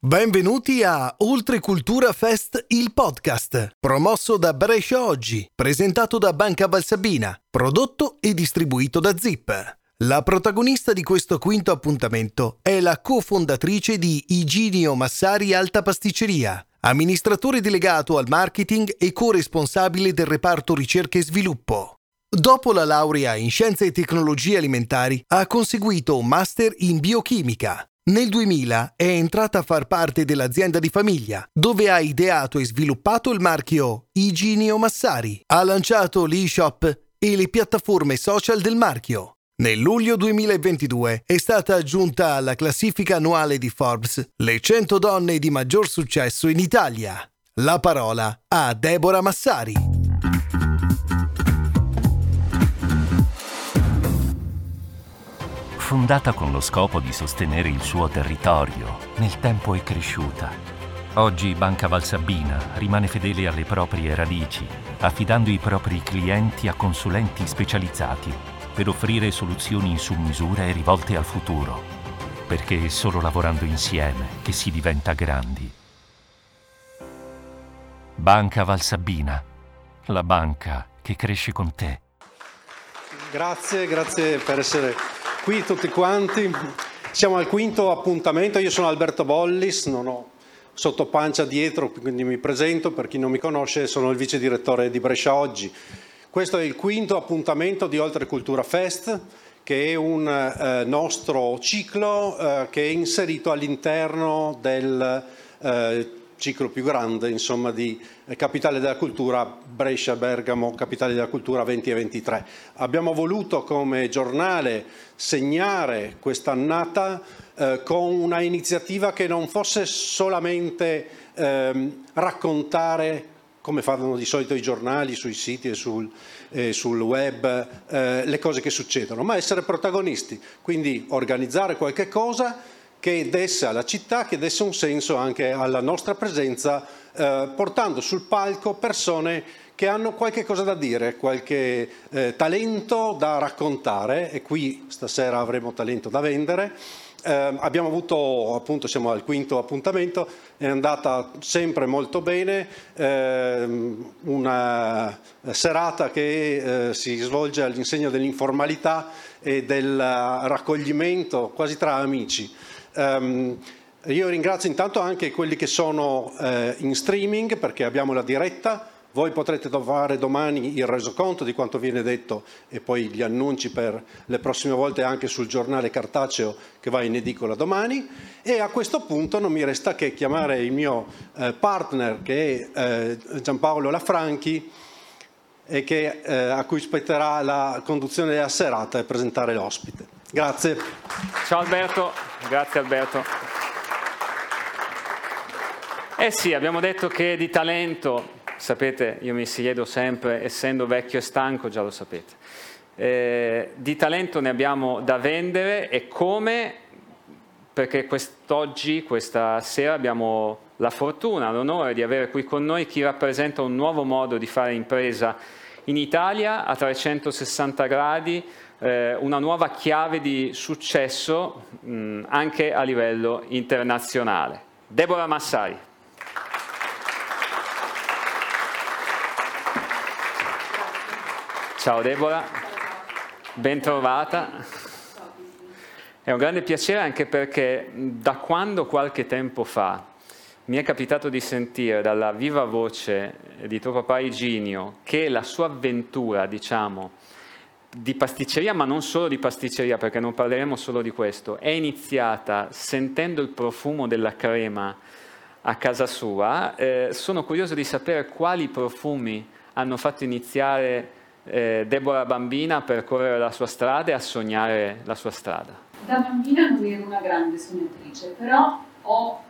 Benvenuti a Oltre Cultura Fest, il podcast, promosso da Brescia Oggi, presentato da Banca Valsabina, prodotto e distribuito da Zip. La protagonista di questo quinto appuntamento è la cofondatrice di Iginio Massari Alta Pasticceria, amministratore delegato al marketing e corresponsabile del reparto ricerca e sviluppo. Dopo la laurea in scienze e tecnologie alimentari, ha conseguito un master in biochimica nel 2000 è entrata a far parte dell'azienda di famiglia, dove ha ideato e sviluppato il marchio Iginio Massari. Ha lanciato l'e-shop e le piattaforme social del marchio. Nel luglio 2022 è stata aggiunta alla classifica annuale di Forbes le 100 donne di maggior successo in Italia. La parola a Deborah Massari. Fondata con lo scopo di sostenere il suo territorio, nel tempo è cresciuta. Oggi Banca Valsabbina rimane fedele alle proprie radici, affidando i propri clienti a consulenti specializzati per offrire soluzioni su misura e rivolte al futuro, perché è solo lavorando insieme che si diventa grandi. Banca Valsabbina, la banca che cresce con te. Grazie, grazie per essere qui tutti quanti. Siamo al quinto appuntamento, io sono Alberto Bollis, non ho sottopancia dietro, quindi mi presento, per chi non mi conosce sono il vice direttore di Brescia Oggi. Questo è il quinto appuntamento di Oltre Cultura Fest, che è un eh, nostro ciclo eh, che è inserito all'interno del eh, ciclo più grande insomma, di eh, Capitale della Cultura Brescia, Bergamo, Capitale della Cultura 20 e 23. Abbiamo voluto come giornale segnare quest'annata eh, con una iniziativa che non fosse solamente ehm, raccontare come fanno di solito i giornali sui siti e sul, eh, sul web, eh, le cose che succedono, ma essere protagonisti, quindi organizzare qualche cosa che desse alla città, che desse un senso anche alla nostra presenza, eh, portando sul palco persone che hanno qualche cosa da dire, qualche eh, talento da raccontare e qui stasera avremo talento da vendere. Eh, abbiamo avuto, appunto siamo al quinto appuntamento, è andata sempre molto bene, eh, una serata che eh, si svolge all'insegna dell'informalità e del raccoglimento quasi tra amici. Um, io ringrazio intanto anche quelli che sono eh, in streaming perché abbiamo la diretta, voi potrete trovare domani il resoconto di quanto viene detto e poi gli annunci per le prossime volte anche sul giornale cartaceo che va in edicola domani e a questo punto non mi resta che chiamare il mio eh, partner che è eh, Giampaolo Lafranchi e che, eh, a cui spetterà la conduzione della serata e presentare l'ospite. Grazie. Ciao Alberto, grazie Alberto. Eh sì, abbiamo detto che di talento, sapete, io mi siedo sempre, essendo vecchio e stanco, già lo sapete, eh, di talento ne abbiamo da vendere e come? Perché quest'oggi, questa sera, abbiamo la fortuna, l'onore di avere qui con noi chi rappresenta un nuovo modo di fare impresa in Italia a 360 gradi, eh, una nuova chiave di successo mh, anche a livello internazionale. Deborah Massari. Ciao Deborah, ben trovata. È un grande piacere anche perché da quando qualche tempo fa mi è capitato di sentire dalla viva voce di tuo papà Iginio che la sua avventura, diciamo, di pasticceria, ma non solo di pasticceria, perché non parleremo solo di questo, è iniziata sentendo il profumo della crema a casa sua. Eh, sono curioso di sapere quali profumi hanno fatto iniziare eh, Deborah bambina a percorrere la sua strada e a sognare la sua strada. Da bambina non ero una grande sognatrice, però ho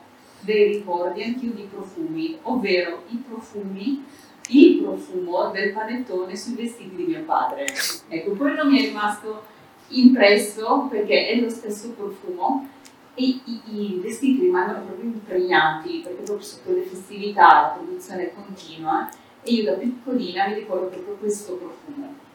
dei ricordi anch'io di profumi, ovvero i profumi il profumo del panettone sui vestiti di mio padre. Ecco, quello mi è rimasto impresso perché è lo stesso profumo e i, i vestiti rimangono proprio impregnati perché proprio sotto le festività la produzione continua e io da piccolina mi ricordo proprio questo profumo.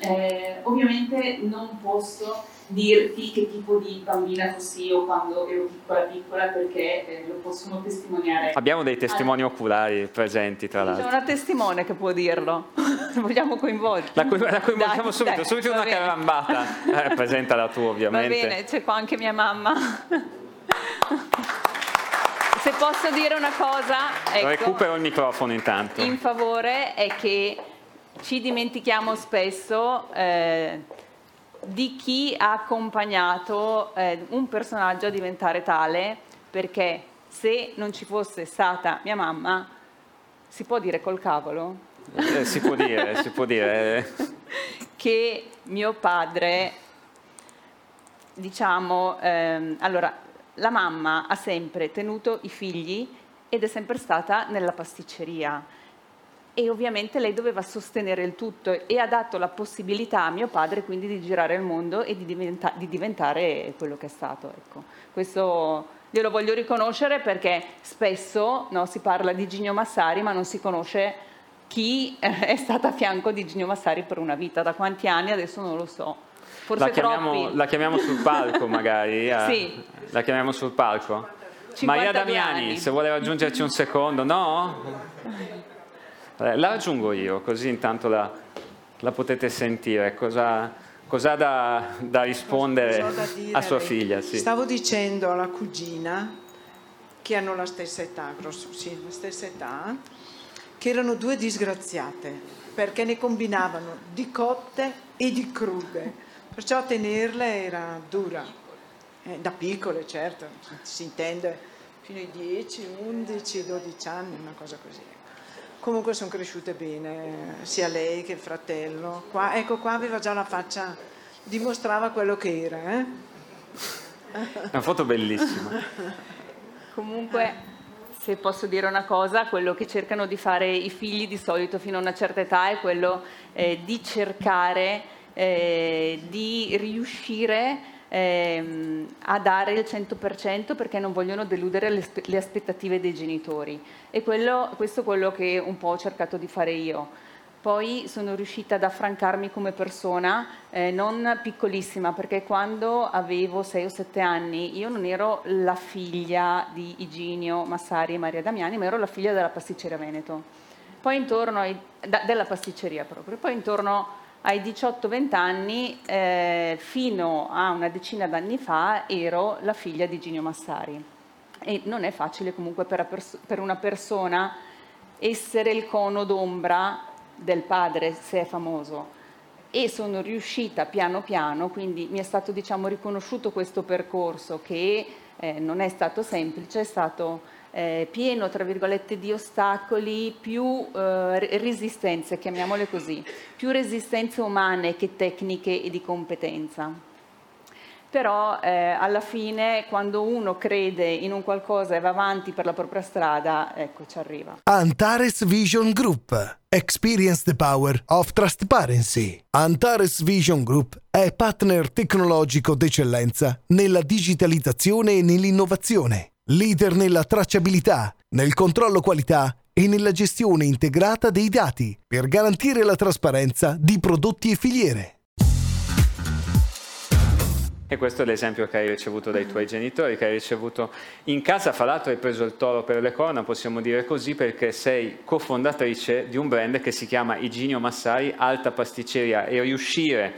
Eh, ovviamente non posso dirti che tipo di bambina fossi io quando ero piccola piccola perché eh, lo possono testimoniare. Abbiamo dei testimoni allora, oculari presenti tra l'altro. C'è una testimone che può dirlo, vogliamo coinvolgere. La, la coinvolgiamo dai, subito, dai, subito una bene. carambata. Eh, presenta la tua ovviamente. Va bene, c'è qua anche mia mamma. Se posso dire una cosa, ecco, recupero il microfono intanto. In favore è che ci dimentichiamo spesso eh, di chi ha accompagnato eh, un personaggio a diventare tale, perché se non ci fosse stata mia mamma, si può dire col cavolo? Eh, si può dire, si può dire. che mio padre, diciamo, ehm, allora, la mamma ha sempre tenuto i figli ed è sempre stata nella pasticceria e ovviamente lei doveva sostenere il tutto e ha dato la possibilità a mio padre quindi di girare il mondo e di, diventa- di diventare quello che è stato. Ecco. Questo glielo voglio riconoscere perché spesso no, si parla di Gigno Massari ma non si conosce chi è stato a fianco di Gigno Massari per una vita, da quanti anni adesso non lo so. Forse la chiamiamo, la chiamiamo sul palco magari? Eh? Sì. La chiamiamo sul palco? Maria Damiani, anni. se vuole raggiungerci un secondo, no? Eh, la raggiungo io, così intanto la, la potete sentire. Cosa, cosa da, da rispondere da a sua figlia? Sì. Stavo dicendo alla cugina, che hanno la stessa età, grosso, sì, la stessa età, che erano due disgraziate, perché ne combinavano di cotte e di crude, perciò tenerle era dura, eh, da piccole certo, si intende fino ai 10, 11, 12 anni, una cosa così. Comunque sono cresciute bene, sia lei che il fratello. Qua, ecco, qua aveva già la faccia, dimostrava quello che era. Eh? È una foto bellissima. Comunque, se posso dire una cosa, quello che cercano di fare i figli di solito fino a una certa età è quello eh, di cercare eh, di riuscire ehm, a dare il 100% perché non vogliono deludere le, le aspettative dei genitori. E quello, questo è quello che un po' ho cercato di fare io. Poi sono riuscita ad affrancarmi come persona, eh, non piccolissima, perché quando avevo 6 o 7 anni io non ero la figlia di Iginio Massari e Maria Damiani, ma ero la figlia della pasticceria Veneto. Ai, da, della pasticceria proprio. Poi intorno ai 18-20 anni, eh, fino a una decina d'anni fa, ero la figlia di Ginio Massari. E non è facile comunque per, per una persona essere il cono d'ombra del padre, se è famoso. E sono riuscita piano piano, quindi mi è stato diciamo, riconosciuto questo percorso che eh, non è stato semplice, è stato eh, pieno, tra virgolette, di ostacoli, più eh, resistenze, chiamiamole così, più resistenze umane che tecniche e di competenza. Però eh, alla fine, quando uno crede in un qualcosa e va avanti per la propria strada, ecco, ci arriva. Antares Vision Group. Experience the power of transparency. Antares Vision Group è partner tecnologico d'eccellenza nella digitalizzazione e nell'innovazione leader nella tracciabilità, nel controllo qualità e nella gestione integrata dei dati per garantire la trasparenza di prodotti e filiere. E questo è l'esempio che hai ricevuto dai tuoi genitori, che hai ricevuto in casa. Fra l'altro hai preso il toro per le corna, possiamo dire così, perché sei cofondatrice di un brand che si chiama Iginio Massari Alta Pasticceria e riuscire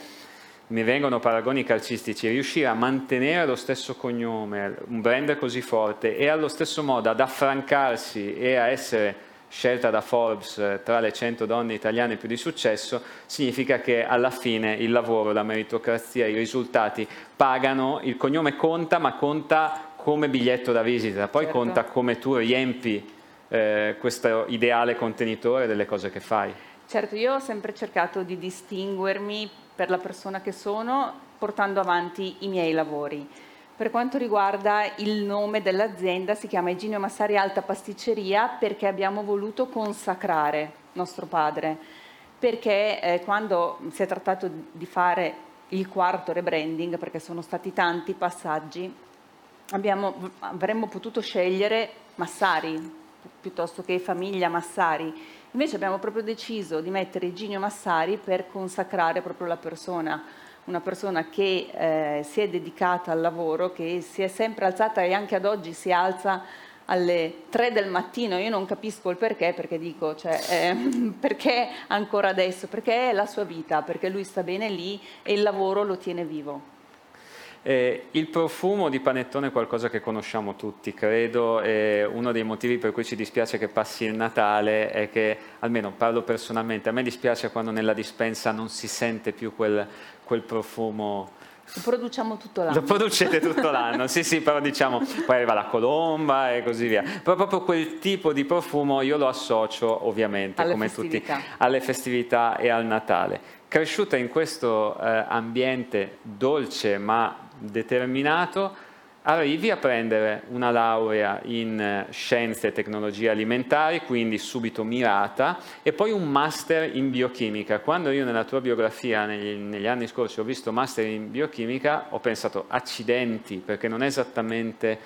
mi vengono paragoni calcistici, riuscire a mantenere lo stesso cognome, un brand così forte e allo stesso modo ad affrancarsi e a essere scelta da Forbes eh, tra le 100 donne italiane più di successo, significa che alla fine il lavoro, la meritocrazia, i risultati pagano, il cognome conta, ma conta come biglietto da visita, poi certo. conta come tu riempi eh, questo ideale contenitore delle cose che fai. Certo, io ho sempre cercato di distinguermi per la persona che sono portando avanti i miei lavori. Per quanto riguarda il nome dell'azienda, si chiama Eginio Massari Alta Pasticceria perché abbiamo voluto consacrare nostro padre, perché eh, quando si è trattato di fare il quarto rebranding, perché sono stati tanti passaggi, abbiamo, avremmo potuto scegliere Massari piuttosto che famiglia Massari Invece abbiamo proprio deciso di mettere Ginio Massari per consacrare proprio la persona, una persona che eh, si è dedicata al lavoro, che si è sempre alzata e anche ad oggi si alza alle 3 del mattino, io non capisco il perché, perché dico, cioè, eh, perché ancora adesso? Perché è la sua vita, perché lui sta bene lì e il lavoro lo tiene vivo. Eh, il profumo di panettone è qualcosa che conosciamo tutti, credo, e uno dei motivi per cui ci dispiace che passi il Natale è che, almeno parlo personalmente, a me dispiace quando nella dispensa non si sente più quel, quel profumo. Lo produciamo tutto l'anno. Lo producete tutto l'anno, sì sì, però diciamo, poi arriva la colomba e così via. Però proprio quel tipo di profumo io lo associo ovviamente, alle come festività. tutti, alle festività e al Natale. Cresciuta in questo eh, ambiente dolce ma determinato, arrivi a prendere una laurea in eh, scienze e tecnologie alimentari, quindi subito mirata, e poi un master in biochimica. Quando io nella tua biografia negli, negli anni scorsi ho visto master in biochimica, ho pensato accidenti, perché non è esattamente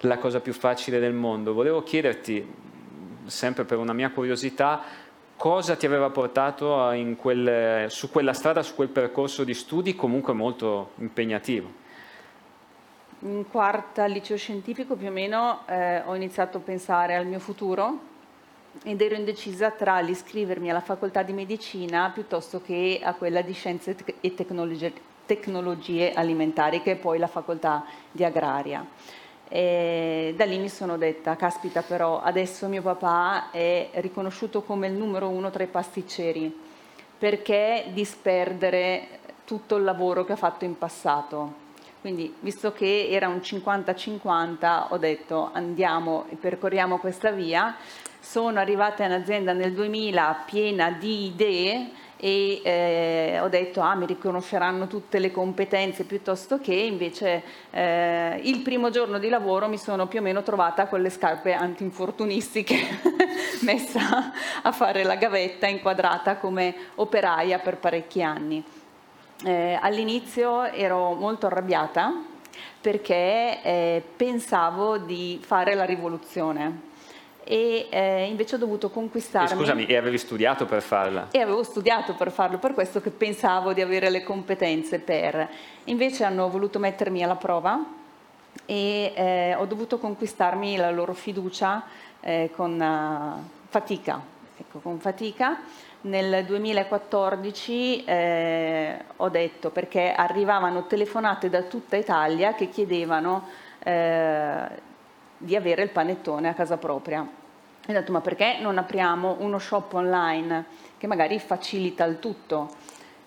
la cosa più facile del mondo. Volevo chiederti, sempre per una mia curiosità, cosa ti aveva portato quel, su quella strada, su quel percorso di studi comunque molto impegnativo? In quarta liceo scientifico più o meno eh, ho iniziato a pensare al mio futuro ed ero indecisa tra l'iscrivermi alla facoltà di medicina piuttosto che a quella di scienze e tecnologie, tecnologie alimentari che è poi la facoltà di agraria. E da lì mi sono detta, caspita però, adesso mio papà è riconosciuto come il numero uno tra i pasticceri, perché disperdere tutto il lavoro che ha fatto in passato? Quindi, visto che era un 50-50, ho detto andiamo e percorriamo questa via. Sono arrivata in azienda nel 2000 piena di idee e eh, ho detto ah mi riconosceranno tutte le competenze piuttosto che invece eh, il primo giorno di lavoro mi sono più o meno trovata con le scarpe antinfortunistiche messa a fare la gavetta inquadrata come operaia per parecchi anni. Eh, all'inizio ero molto arrabbiata perché eh, pensavo di fare la rivoluzione e eh, invece ho dovuto conquistarmi. E scusami, e avevi studiato per farla? E avevo studiato per farlo, per questo che pensavo di avere le competenze per. Invece hanno voluto mettermi alla prova e eh, ho dovuto conquistarmi la loro fiducia eh, con uh, fatica. Ecco, con fatica. Nel 2014 eh, ho detto perché arrivavano telefonate da tutta Italia che chiedevano eh, di avere il panettone a casa propria ho detto ma perché non apriamo uno shop online che magari facilita il tutto?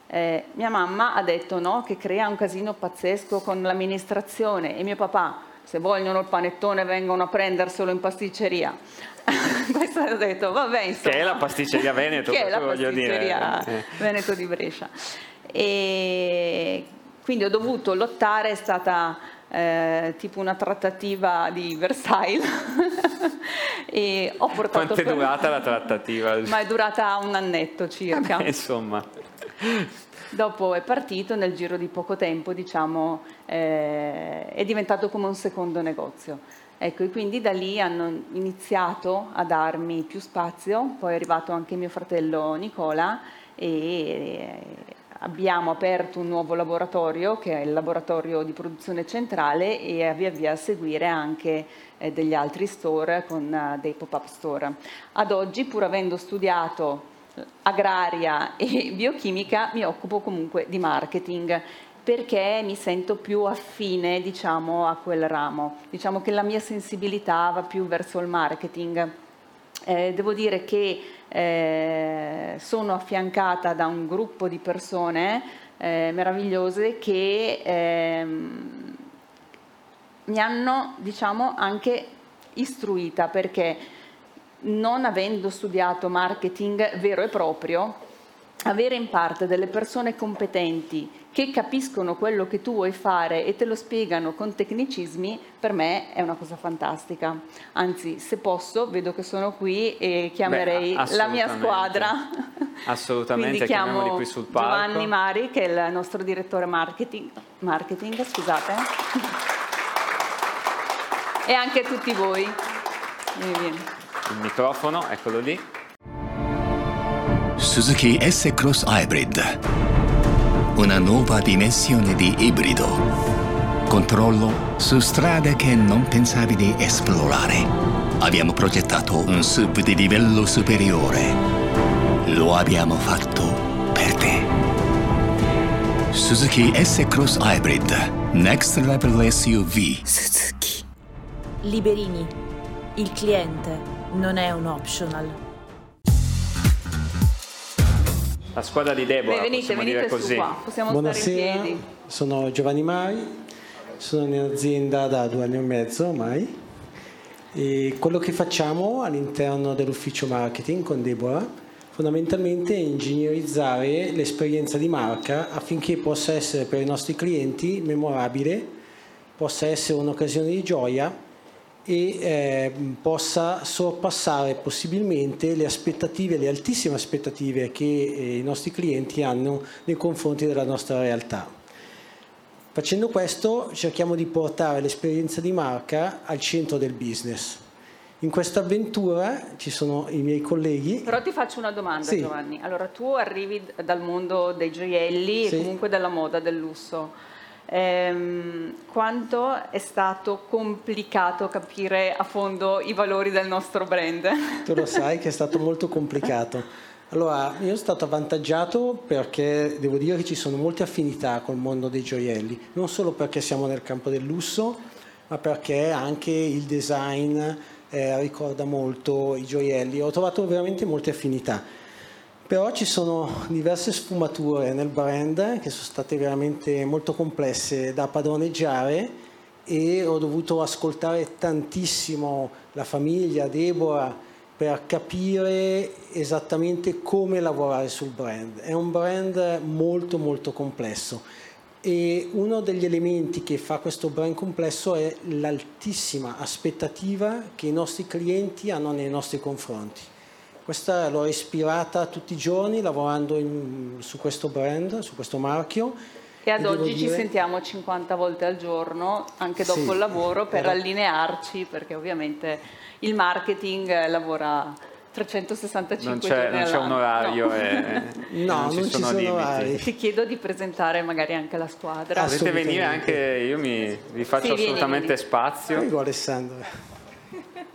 Eh, mia mamma ha detto no, che crea un casino pazzesco con l'amministrazione e mio papà, se vogliono il panettone vengono a prenderselo in pasticceria. Questo ho detto, vabbè, insomma. Che è la pasticceria Veneto, che è la pasticceria eh. Veneto di Brescia. E quindi ho dovuto lottare, è stata eh, tipo una trattativa di Versailles. e ho portato Quanto è durata la trattativa? Ma è durata un annetto circa. Vabbè, insomma. Dopo è partito, nel giro di poco tempo, diciamo, eh, è diventato come un secondo negozio. Ecco, e quindi da lì hanno iniziato a darmi più spazio, poi è arrivato anche mio fratello Nicola e abbiamo aperto un nuovo laboratorio che è il laboratorio di produzione centrale e via via a seguire anche eh, degli altri store con uh, dei pop-up store. Ad oggi, pur avendo studiato agraria e biochimica, mi occupo comunque di marketing perché mi sento più affine diciamo, a quel ramo. Diciamo che la mia sensibilità va più verso il marketing. Eh, devo dire che eh, sono affiancata da un gruppo di persone eh, meravigliose che ehm, mi hanno diciamo anche istruita perché non avendo studiato marketing vero e proprio avere in parte delle persone competenti che capiscono quello che tu vuoi fare e te lo spiegano con tecnicismi, per me è una cosa fantastica. Anzi, se posso, vedo che sono qui e chiamerei Beh, la mia squadra. Assolutamente, Quindi chiamo qui sul palco. Giovanni Mari, che è il nostro direttore marketing, marketing scusate. e anche tutti voi. Il microfono, eccolo lì. Suzuki S-Cross Hybrid. Una nuova dimensione di ibrido. Controllo su strade che non pensavi di esplorare. Abbiamo progettato un SUV di livello superiore. Lo abbiamo fatto per te. Suzuki S-Cross Hybrid. Next Level SUV. Suzuki. Liberini. Il cliente non è un optional. La squadra di Deborah, Beh, venite, possiamo venite dire su così. qua, possiamo Buonasera, stare in piedi. sono Giovanni Mai, sono in azienda da due anni e mezzo ormai e quello che facciamo all'interno dell'ufficio marketing con Deborah fondamentalmente è ingegnerizzare l'esperienza di marca affinché possa essere per i nostri clienti memorabile, possa essere un'occasione di gioia e eh, possa sorpassare possibilmente le aspettative, le altissime aspettative che eh, i nostri clienti hanno nei confronti della nostra realtà. Facendo questo cerchiamo di portare l'esperienza di marca al centro del business. In questa avventura ci sono i miei colleghi. Però ti faccio una domanda Sì. Giovanni. Allora tu arrivi dal mondo dei gioielli Sì. e comunque della moda, del lusso. Ehm, quanto è stato complicato capire a fondo i valori del nostro brand? Tu lo sai che è stato molto complicato. Allora, io sono stato avvantaggiato perché devo dire che ci sono molte affinità col mondo dei gioielli, non solo perché siamo nel campo del lusso, ma perché anche il design eh, ricorda molto i gioielli. Ho trovato veramente molte affinità. Però ci sono diverse sfumature nel brand che sono state veramente molto complesse da padroneggiare e ho dovuto ascoltare tantissimo la famiglia, Deborah, per capire esattamente come lavorare sul brand. È un brand molto molto complesso e uno degli elementi che fa questo brand complesso è l'altissima aspettativa che i nostri clienti hanno nei nostri confronti. Questa l'ho ispirata tutti i giorni lavorando in- su questo brand, su questo marchio. E ad devo oggi ci dire- sentiamo 50 volte al giorno, anche dopo Sì, il lavoro, per però- allinearci, perché ovviamente il marketing eh, lavora 365 Non c'è, giorni non c'è un orario No. e, e No, non ci non ci sono, sono limiti. orari. Ti chiedo di presentare magari anche la squadra. Potete venire anche, io mi, vi faccio Sì, vieni, assolutamente vieni. spazio. Prego Alessandro.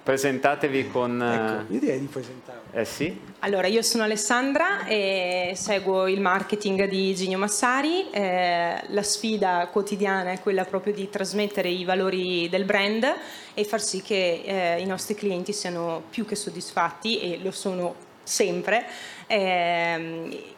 Presentatevi con... Ecco, io direi di presentare. Eh sì, Allora, io sono Alessandra e seguo il marketing di Gigno Massari. Eh, la sfida quotidiana è quella proprio di trasmettere i valori del brand e far sì che eh, i nostri clienti siano più che soddisfatti e lo sono sempre. È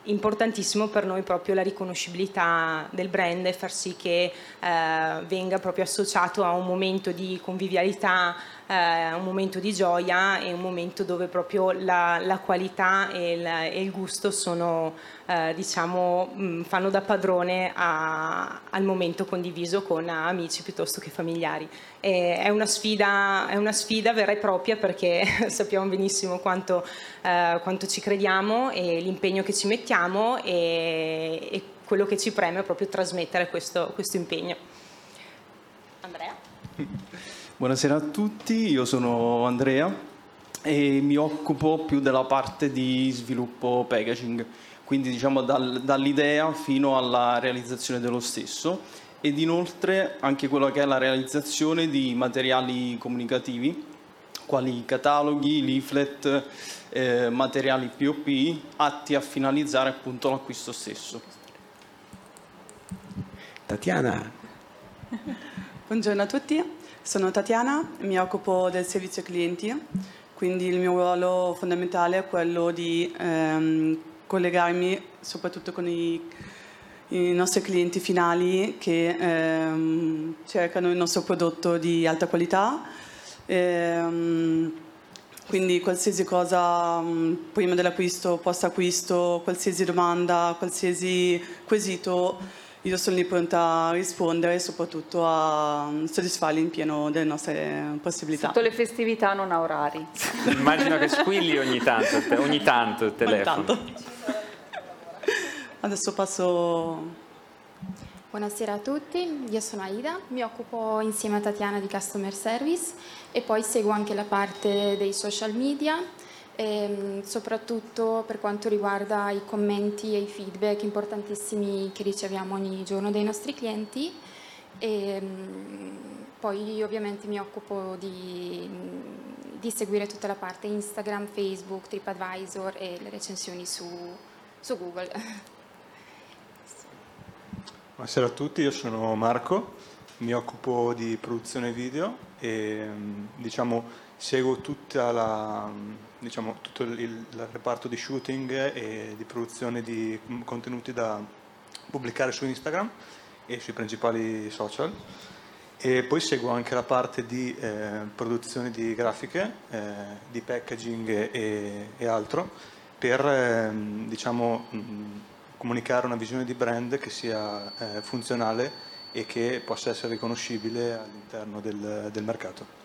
importantissimo per noi proprio la riconoscibilità del brand e far sì che eh, venga proprio associato a un momento di convivialità, eh, un momento di gioia e un momento dove proprio la, la qualità e il, e il gusto sono, eh, diciamo, mh, fanno da padrone a- al momento condiviso con amici piuttosto che familiari. E è, una sfida, è una sfida vera e propria perché sappiamo benissimo quanto, eh, quanto ci crediamo e l'impegno che ci mettiamo e, e quello che ci preme è proprio trasmettere questo, questo impegno. Andrea? Buonasera a tutti, io sono Andrea e mi occupo più della parte di sviluppo packaging, quindi diciamo dal- dall'idea fino alla realizzazione dello stesso ed inoltre anche quello che è la realizzazione di materiali comunicativi quali cataloghi, leaflet, eh, materiali POP atti a finalizzare appunto l'acquisto stesso. Tatiana, Buongiorno a tutti, sono Tatiana, mi occupo del servizio clienti, quindi il mio ruolo fondamentale è quello di ehm, collegarmi soprattutto con i, i nostri clienti finali che ehm, cercano il nostro prodotto di alta qualità. Ehm, quindi qualsiasi cosa mh, prima dell'acquisto, post acquisto, qualsiasi domanda, qualsiasi quesito, io sono lì pronta a rispondere e soprattutto a soddisfarli in pieno delle nostre possibilità. Sotto le festività non ha orari. immagino che squilli ogni tanto, te- ogni tanto il telefono. tanto. Adesso passo Buonasera a tutti, io sono Aida, mi occupo insieme a Tatiana di Customer Service e poi seguo anche la parte dei social media, e mm, soprattutto per quanto riguarda i commenti e i feedback importantissimi che riceviamo ogni giorno dai nostri clienti. E, mm, poi ovviamente mi occupo di, di, seguire tutta la parte Instagram, Facebook, TripAdvisor e le recensioni su, su Google. Buonasera a tutti, io sono Marco, mi occupo di produzione video e diciamo, seguo la, diciamo, tutto il, il, reparto di shooting e di produzione di contenuti da pubblicare su Instagram e sui principali social e poi seguo anche la parte di eh, produzione di grafiche, eh, di packaging e, e altro per eh, diciamo, comunicare una visione di brand che sia eh, funzionale e che possa essere riconoscibile all'interno del, del mercato.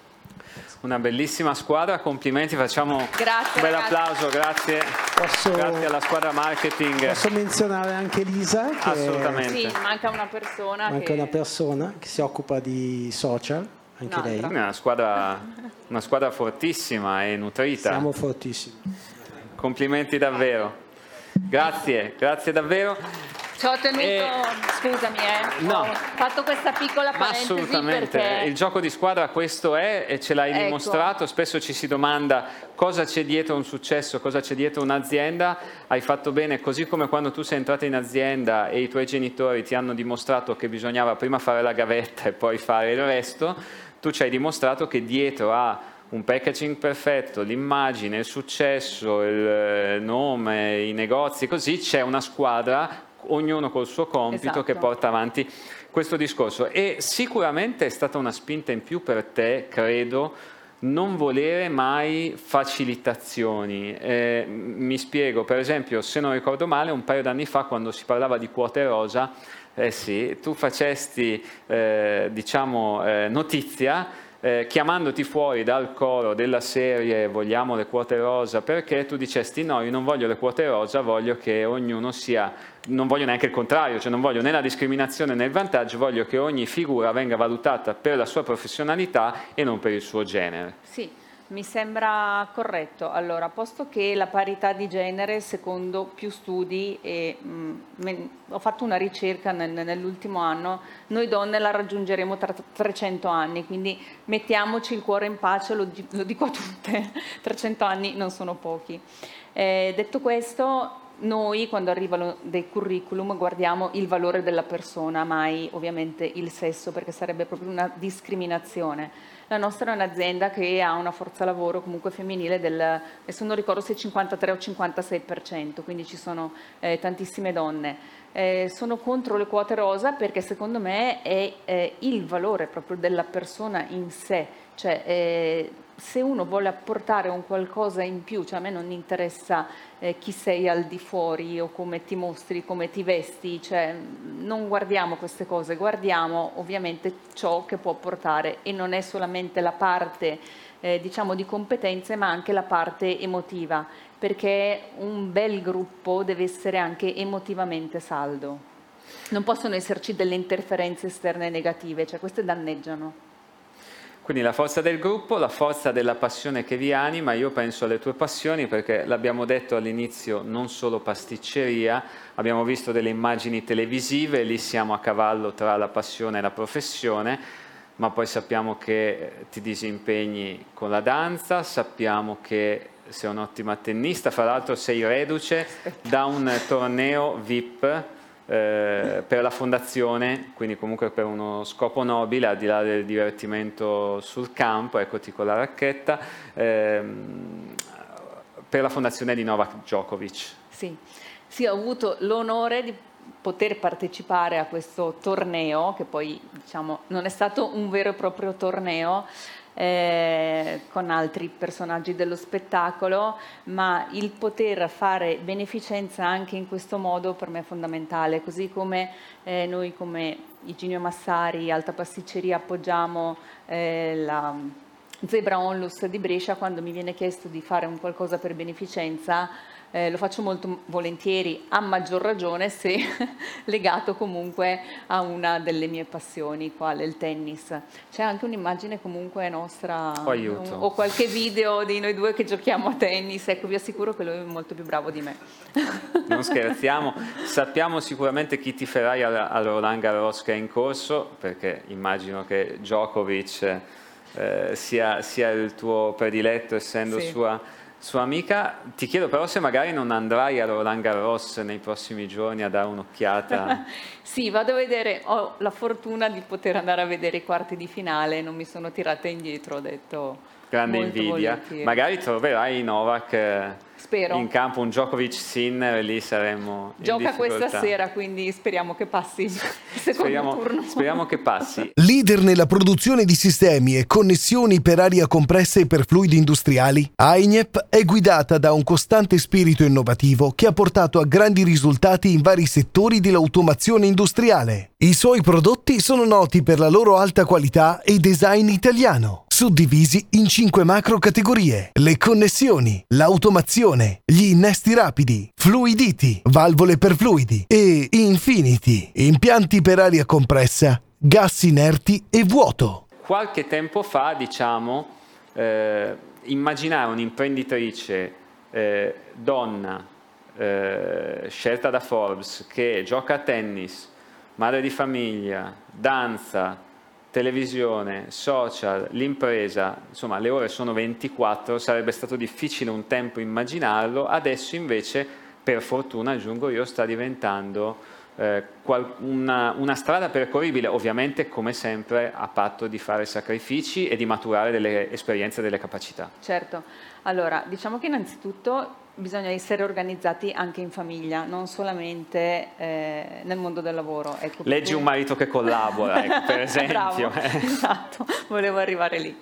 Una bellissima squadra, complimenti, facciamo grazie, un bel ragazzi. applauso, grazie. Posso, grazie alla squadra marketing. Posso menzionare anche Lisa? Che Assolutamente. Sì, manca una persona. Manca che... una persona che si occupa di social, anche lei. È una squadra, una squadra fortissima e nutrita. Siamo fortissimi. Complimenti davvero. Grazie, grazie davvero. Ci ho tenuto, e... scusami, eh, no. ho fatto questa piccola parentesi Assolutamente, perché... il gioco di squadra questo è e ce l'hai ecco. dimostrato, spesso ci si domanda cosa c'è dietro un successo, cosa c'è dietro un'azienda, hai fatto bene, così come quando tu sei entrata in azienda e i tuoi genitori ti hanno dimostrato che bisognava prima fare la gavetta e poi fare il resto, tu ci hai dimostrato che dietro a un packaging perfetto, l'immagine, il successo, il eh, nome, i negozi, così c'è una squadra, ognuno col suo compito esatto. che porta avanti questo discorso. E sicuramente è stata una spinta in più per te, credo, non volere mai facilitazioni. Eh, mi spiego, per esempio, se non ricordo male, un paio d'anni fa quando si parlava di quote rosa, eh sì, tu facesti eh, diciamo, eh, notizia eh, chiamandoti fuori dal coro della serie vogliamo le quote rosa perché tu dicesti no, io non voglio le quote rosa, voglio che ognuno sia, non voglio neanche il contrario, cioè non voglio né la discriminazione né il vantaggio, voglio che ogni figura venga valutata per la sua professionalità e non per il suo genere. Sì. Mi sembra corretto. Allora, posto che la parità di genere, secondo più studi, e, mh, me, ho fatto una ricerca nel, nell'ultimo anno, noi donne la raggiungeremo tra 300 anni, quindi mettiamoci il cuore in pace, lo, lo dico a tutte, 300 anni non sono pochi. Eh, detto questo, noi quando arrivano dei curriculum guardiamo il valore della persona, mai ovviamente il sesso, perché sarebbe proprio una discriminazione. La nostra è un'azienda che ha una forza lavoro comunque femminile del, adesso non ricordo se 53 o 56%, quindi ci sono eh, tantissime donne. Eh, sono contro le quote rosa perché secondo me è eh, il valore proprio della persona in sé, cioè eh, se uno vuole apportare un qualcosa in più, cioè a me non interessa eh, chi sei al di fuori o come ti mostri, come ti vesti, cioè non guardiamo queste cose, guardiamo ovviamente ciò che può portare e non è solamente la parte eh, diciamo di competenze ma anche la parte emotiva, perché un bel gruppo deve essere anche emotivamente saldo. Non possono esserci delle interferenze esterne negative, cioè queste danneggiano. Quindi la forza del gruppo, la forza della passione che vi anima, io penso alle tue passioni perché l'abbiamo detto all'inizio non solo pasticceria, abbiamo visto delle immagini televisive, lì siamo a cavallo tra la passione e la professione, ma poi sappiamo che ti disimpegni con la danza, sappiamo che sei un'ottima tennista, fra l'altro sei reduce da un torneo VIP eh, per la fondazione, quindi comunque per uno scopo nobile, al di là del divertimento sul campo, eccoti con la racchetta, ehm, per la fondazione di Novak Djokovic. Sì. sì, ho avuto l'onore di poter partecipare a questo torneo, che poi diciamo, non è stato un vero e proprio torneo, eh, con altri personaggi dello spettacolo, ma il poter fare beneficenza anche in questo modo per me è fondamentale, così come eh, noi come Iginio Massari, Alta Pasticceria, appoggiamo eh, la Zebra Onlus di Brescia, quando mi viene chiesto di fare un qualcosa per beneficenza, eh, lo faccio molto volentieri, a maggior ragione se legato comunque a una delle mie passioni, quale il tennis. C'è anche un'immagine comunque nostra oh, un, o qualche video di noi due che giochiamo a tennis, ecco vi assicuro che lui è molto più bravo di me. Non scherziamo, sappiamo sicuramente chi tiferai al Roland Garros che è in corso, perché immagino che Djokovic eh, sia, sia, il tuo prediletto essendo sì. sua sua amica. Ti chiedo però se magari non andrai a Roland Garros nei prossimi giorni a dare un'occhiata. sì, vado a vedere, ho la fortuna di poter andare a vedere i quarti di finale, non mi sono tirata indietro, ho detto... Grande invidia. Volentieri. Magari troverai Novak eh, Spero. in campo un Djokovic Sinner e lì saremmo Gioca questa sera, quindi speriamo che passi il secondo speriamo, turno. Speriamo che passi. Leader nella produzione di sistemi e connessioni per aria compressa e per fluidi industriali, AINEP è guidata da un costante spirito innovativo che ha portato a grandi risultati in vari settori dell'automazione industriale. I suoi prodotti sono noti per la loro alta qualità e design italiano, suddivisi in cinque macro categorie: le connessioni, l'automazione, gli innesti rapidi, fluiditi, valvole per fluidi e Infinity, impianti per aria compressa, gas inerti e vuoto. Qualche tempo fa, diciamo, eh, immaginare un'imprenditrice eh, donna eh, scelta da Forbes che gioca a tennis, madre di famiglia, danza, televisione, social, l'impresa, insomma le ore sono 24, sarebbe stato difficile un tempo immaginarlo, adesso invece per fortuna aggiungo io sta diventando eh, una, una, strada percorribile, ovviamente come sempre a patto di fare sacrifici e di maturare delle esperienze e delle capacità. Certo, allora diciamo che innanzitutto bisogna essere organizzati anche in famiglia, non solamente eh, nel mondo del lavoro. Ecco, Leggi un marito che collabora, ecco, per esempio. Bravo, esatto, volevo arrivare lì.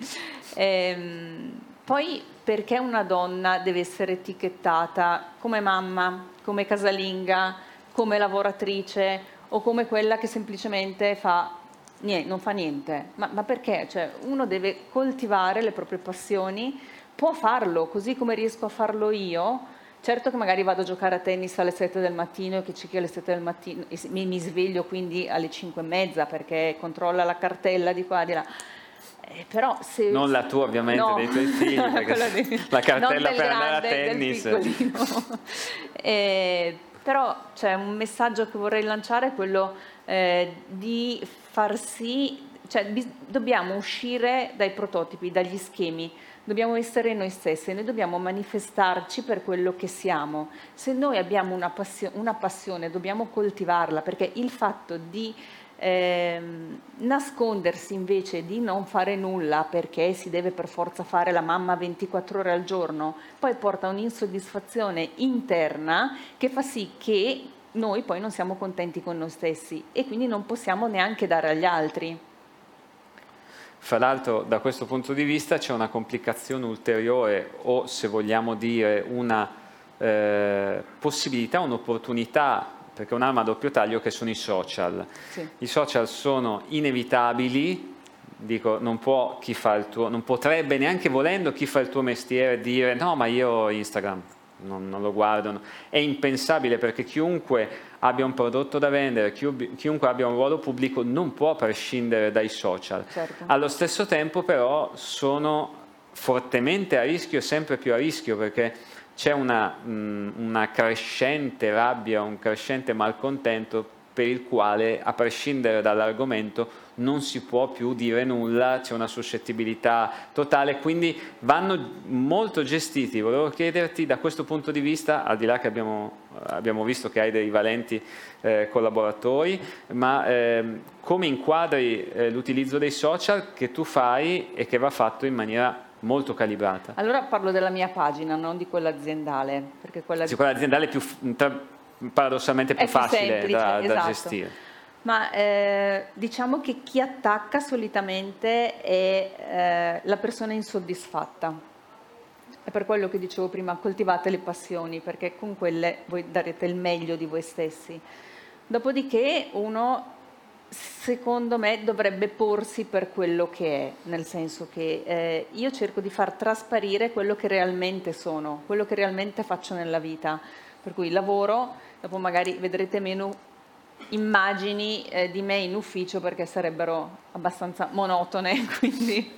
Ehm, poi perché una donna deve essere etichettata come mamma, come casalinga, come lavoratrice o come quella che semplicemente fa niente, non fa niente? Ma, ma perché? Cioè, uno deve coltivare le proprie passioni può farlo, così come riesco a farlo io. Certo che magari vado a giocare a tennis alle 7 del mattino e che cicchi alle 7 del mattino mi, mi sveglio quindi alle 5 e mezza perché controlla la cartella di qua e di là. Eh, però se... Non la tua ovviamente, no. dei tuoi figli, perché la cartella per andare a tennis. eh, però c'è un messaggio che vorrei lanciare, è quello eh, di far sì, cioè bis- dobbiamo uscire dai prototipi, dagli schemi dobbiamo essere noi stessi, noi dobbiamo manifestarci per quello che siamo. Se noi abbiamo una, passio- una passione, dobbiamo coltivarla, perché il fatto di eh, nascondersi invece di non fare nulla perché si deve per forza fare la mamma 24 ore al giorno, poi porta un'insoddisfazione interna che fa sì che noi poi non siamo contenti con noi stessi e quindi non possiamo neanche dare agli altri. Fra l'altro da questo punto di vista c'è una complicazione ulteriore o se vogliamo dire una eh, possibilità, un'opportunità, perché è un'arma a doppio taglio che sono i social. Sì. I social sono inevitabili, dico non, può chi fa il tuo, non potrebbe neanche volendo chi fa il tuo mestiere dire no ma io Instagram non, non lo guardano, è impensabile perché chiunque abbia un prodotto da vendere, chiunque abbia un ruolo pubblico non può prescindere dai social. Certo. Allo stesso tempo però sono fortemente a rischio sempre più a rischio perché c'è una, una crescente rabbia, un crescente malcontento per il quale, a prescindere dall'argomento, non si può più dire nulla, c'è una suscettibilità totale, quindi vanno molto gestiti. Volevo chiederti da questo punto di vista, al di là che abbiamo, abbiamo visto che hai dei valenti eh, collaboratori, ma eh, come inquadri eh, l'utilizzo dei social che tu fai e che va fatto in maniera molto calibrata? Allora parlo della mia pagina, non di quella aziendale. Perché quella, sì, quella aziendale è più, paradossalmente più, più facile semplice, da, esatto. da gestire. Ma eh, diciamo che chi attacca solitamente è eh, la persona insoddisfatta. È per quello che dicevo prima, coltivate le passioni, perché con quelle voi darete il meglio di voi stessi. Dopodiché uno secondo me dovrebbe porsi per quello che è, nel senso che eh, io cerco di far trasparire quello che realmente sono, quello che realmente faccio nella vita. Per cui lavoro, dopo magari vedrete meno immagini eh, di me in ufficio perché sarebbero abbastanza monotone, quindi,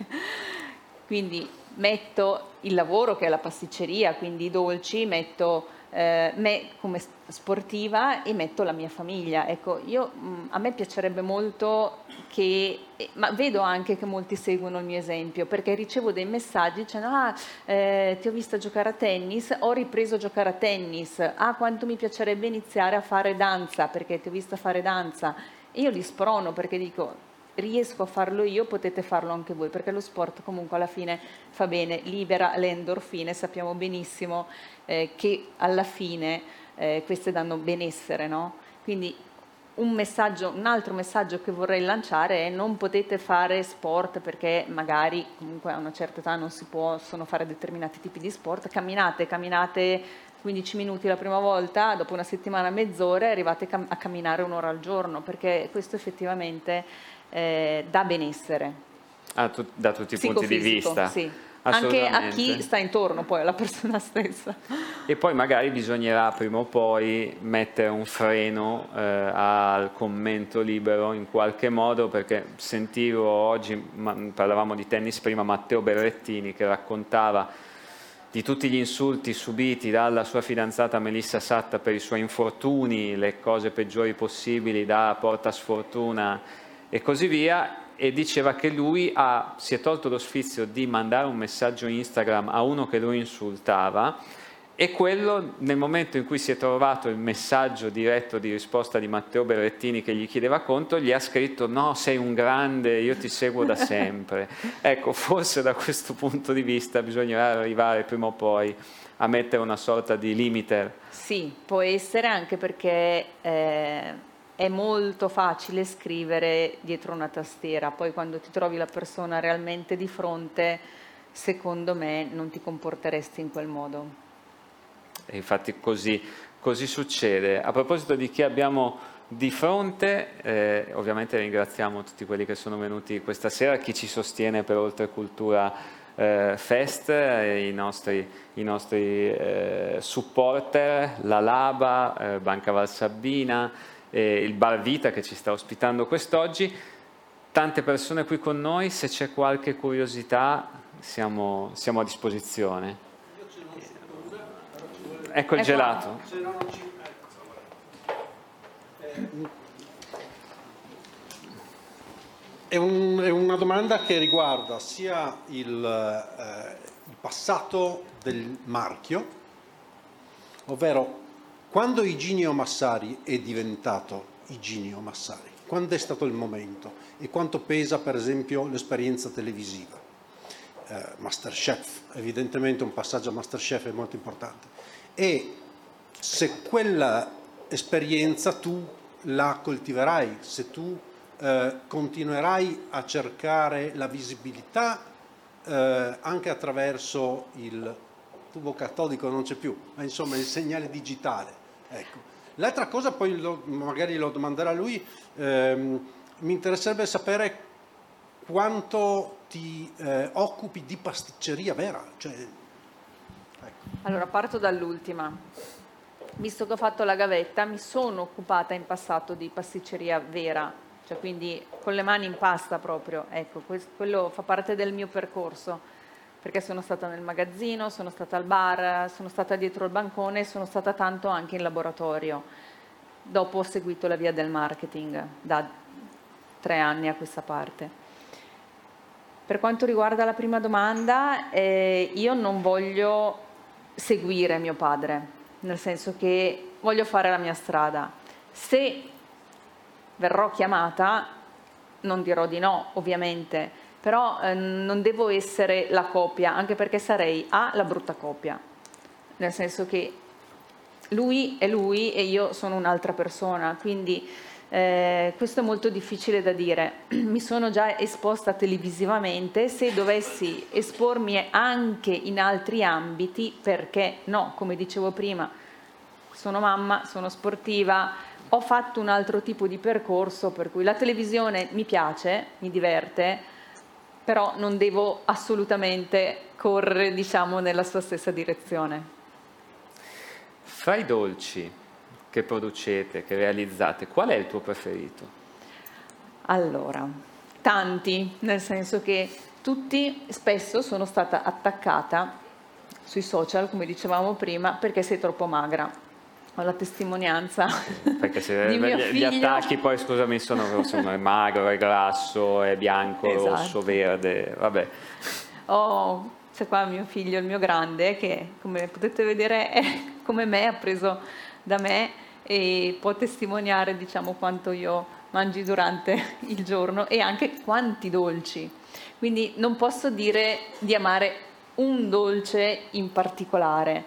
quindi metto il lavoro che è la pasticceria, quindi i dolci, metto eh, me come sportiva e metto la mia famiglia. Ecco, io, mh, a me piacerebbe molto che, eh, ma vedo anche che molti seguono il mio esempio, perché ricevo dei messaggi dicendo ah, eh, ti ho visto giocare a tennis, ho ripreso a giocare a tennis, ah quanto mi piacerebbe iniziare a fare danza, perché ti ho visto fare danza. E io li sprono perché dico riesco a farlo io, potete farlo anche voi, perché lo sport comunque alla fine fa bene, libera le endorfine, sappiamo benissimo eh, che alla fine eh, queste danno benessere, no? Quindi un, messaggio, un altro messaggio che vorrei lanciare è non potete fare sport perché magari comunque a una certa età non si possono fare determinati tipi di sport, camminate, camminate 15 minuti la prima volta, dopo una settimana, mezz'ora, arrivate a camminare un'ora al giorno, perché questo effettivamente eh, dà benessere. Ah, tu, da tutti i punti di vista. Sì. Anche a chi sta intorno poi alla persona stessa. E poi magari bisognerà prima o poi mettere un freno eh, al commento libero in qualche modo perché sentivo oggi, parlavamo di tennis prima, Matteo Berrettini che raccontava di tutti gli insulti subiti dalla sua fidanzata Melissa Satta per i suoi infortuni, le cose peggiori possibili da porta sfortuna e così via e diceva che lui ha, si è tolto lo sfizio di mandare un messaggio Instagram a uno che lo insultava e quello nel momento in cui si è trovato il messaggio diretto di risposta di Matteo Berrettini che gli chiedeva conto, gli ha scritto no, sei un grande, io ti seguo da sempre. ecco, forse da questo punto di vista bisognerà arrivare prima o poi a mettere una sorta di limiter. Sì, può essere anche perché... Eh è molto facile scrivere dietro una tastiera, poi quando ti trovi la persona realmente di fronte, secondo me non ti comporteresti in quel modo. E infatti così, così, succede. A proposito di chi abbiamo di fronte, eh, ovviamente ringraziamo tutti quelli che sono venuti questa sera, chi ci sostiene per Oltrecultura eh, Fest, i nostri, i nostri eh, supporter, la Laba, eh, Banca Valsabbina, eh, il Bar Vita che ci sta ospitando quest'oggi. Tante persone qui con noi, se c'è qualche curiosità siamo, siamo a disposizione. Ecco il gelato. È, un, è, una domanda che riguarda sia il, eh, il passato del marchio, ovvero quando Iginio Massari è diventato Iginio Massari? Quando è stato il momento? E quanto pesa per esempio l'esperienza televisiva? Eh, Masterchef, evidentemente un passaggio a Masterchef è molto importante. E se quella esperienza tu la coltiverai, se tu eh, continuerai a cercare la visibilità eh, anche attraverso il tubo cattolico non c'è più, ma insomma il segnale digitale Ecco. L'altra cosa, poi lo, magari lo domanderà lui, ehm, mi interesserebbe sapere quanto ti eh, occupi di pasticceria vera. Cioè, ecco. Allora, parto dall'ultima. Visto che ho fatto la gavetta, mi sono occupata in passato di pasticceria vera, cioè quindi con le mani in pasta proprio. Ecco, quello fa parte del mio percorso perché sono stata nel magazzino, sono stata al bar, sono stata dietro il bancone, sono stata tanto anche in laboratorio. Dopo ho seguito la via del marketing da tre anni a questa parte. Per quanto riguarda la prima domanda, eh, io non voglio seguire mio padre, nel senso che voglio fare la mia strada. Se verrò chiamata, non dirò di no, ovviamente, però eh, non devo essere la copia, anche perché sarei A, la brutta copia, nel senso che lui è lui e io sono un'altra persona, quindi eh, questo è molto difficile da dire. Mi sono già esposta televisivamente, se dovessi espormi anche in altri ambiti, perché no, come dicevo prima, sono mamma, sono sportiva, ho fatto un altro tipo di percorso per cui la televisione mi piace, mi diverte, però non devo assolutamente correre diciamo, nella sua stessa direzione. Fra i dolci che producete, che realizzate, qual è il tuo preferito? Allora, tanti, nel senso che tutti spesso sono stata attaccata sui social, come dicevamo prima, perché sei troppo magra. Ho la testimonianza perché se di mio gli, gli attacchi poi scusami sono, sono è magro, è grasso, è bianco, Esatto. rosso, verde, vabbè. Ho, c'è qua mio figlio, il mio grande, che come potete vedere è come me, ha preso da me e può testimoniare diciamo, quanto io mangi durante il giorno e anche quanti dolci. Quindi non posso dire di amare un dolce in particolare.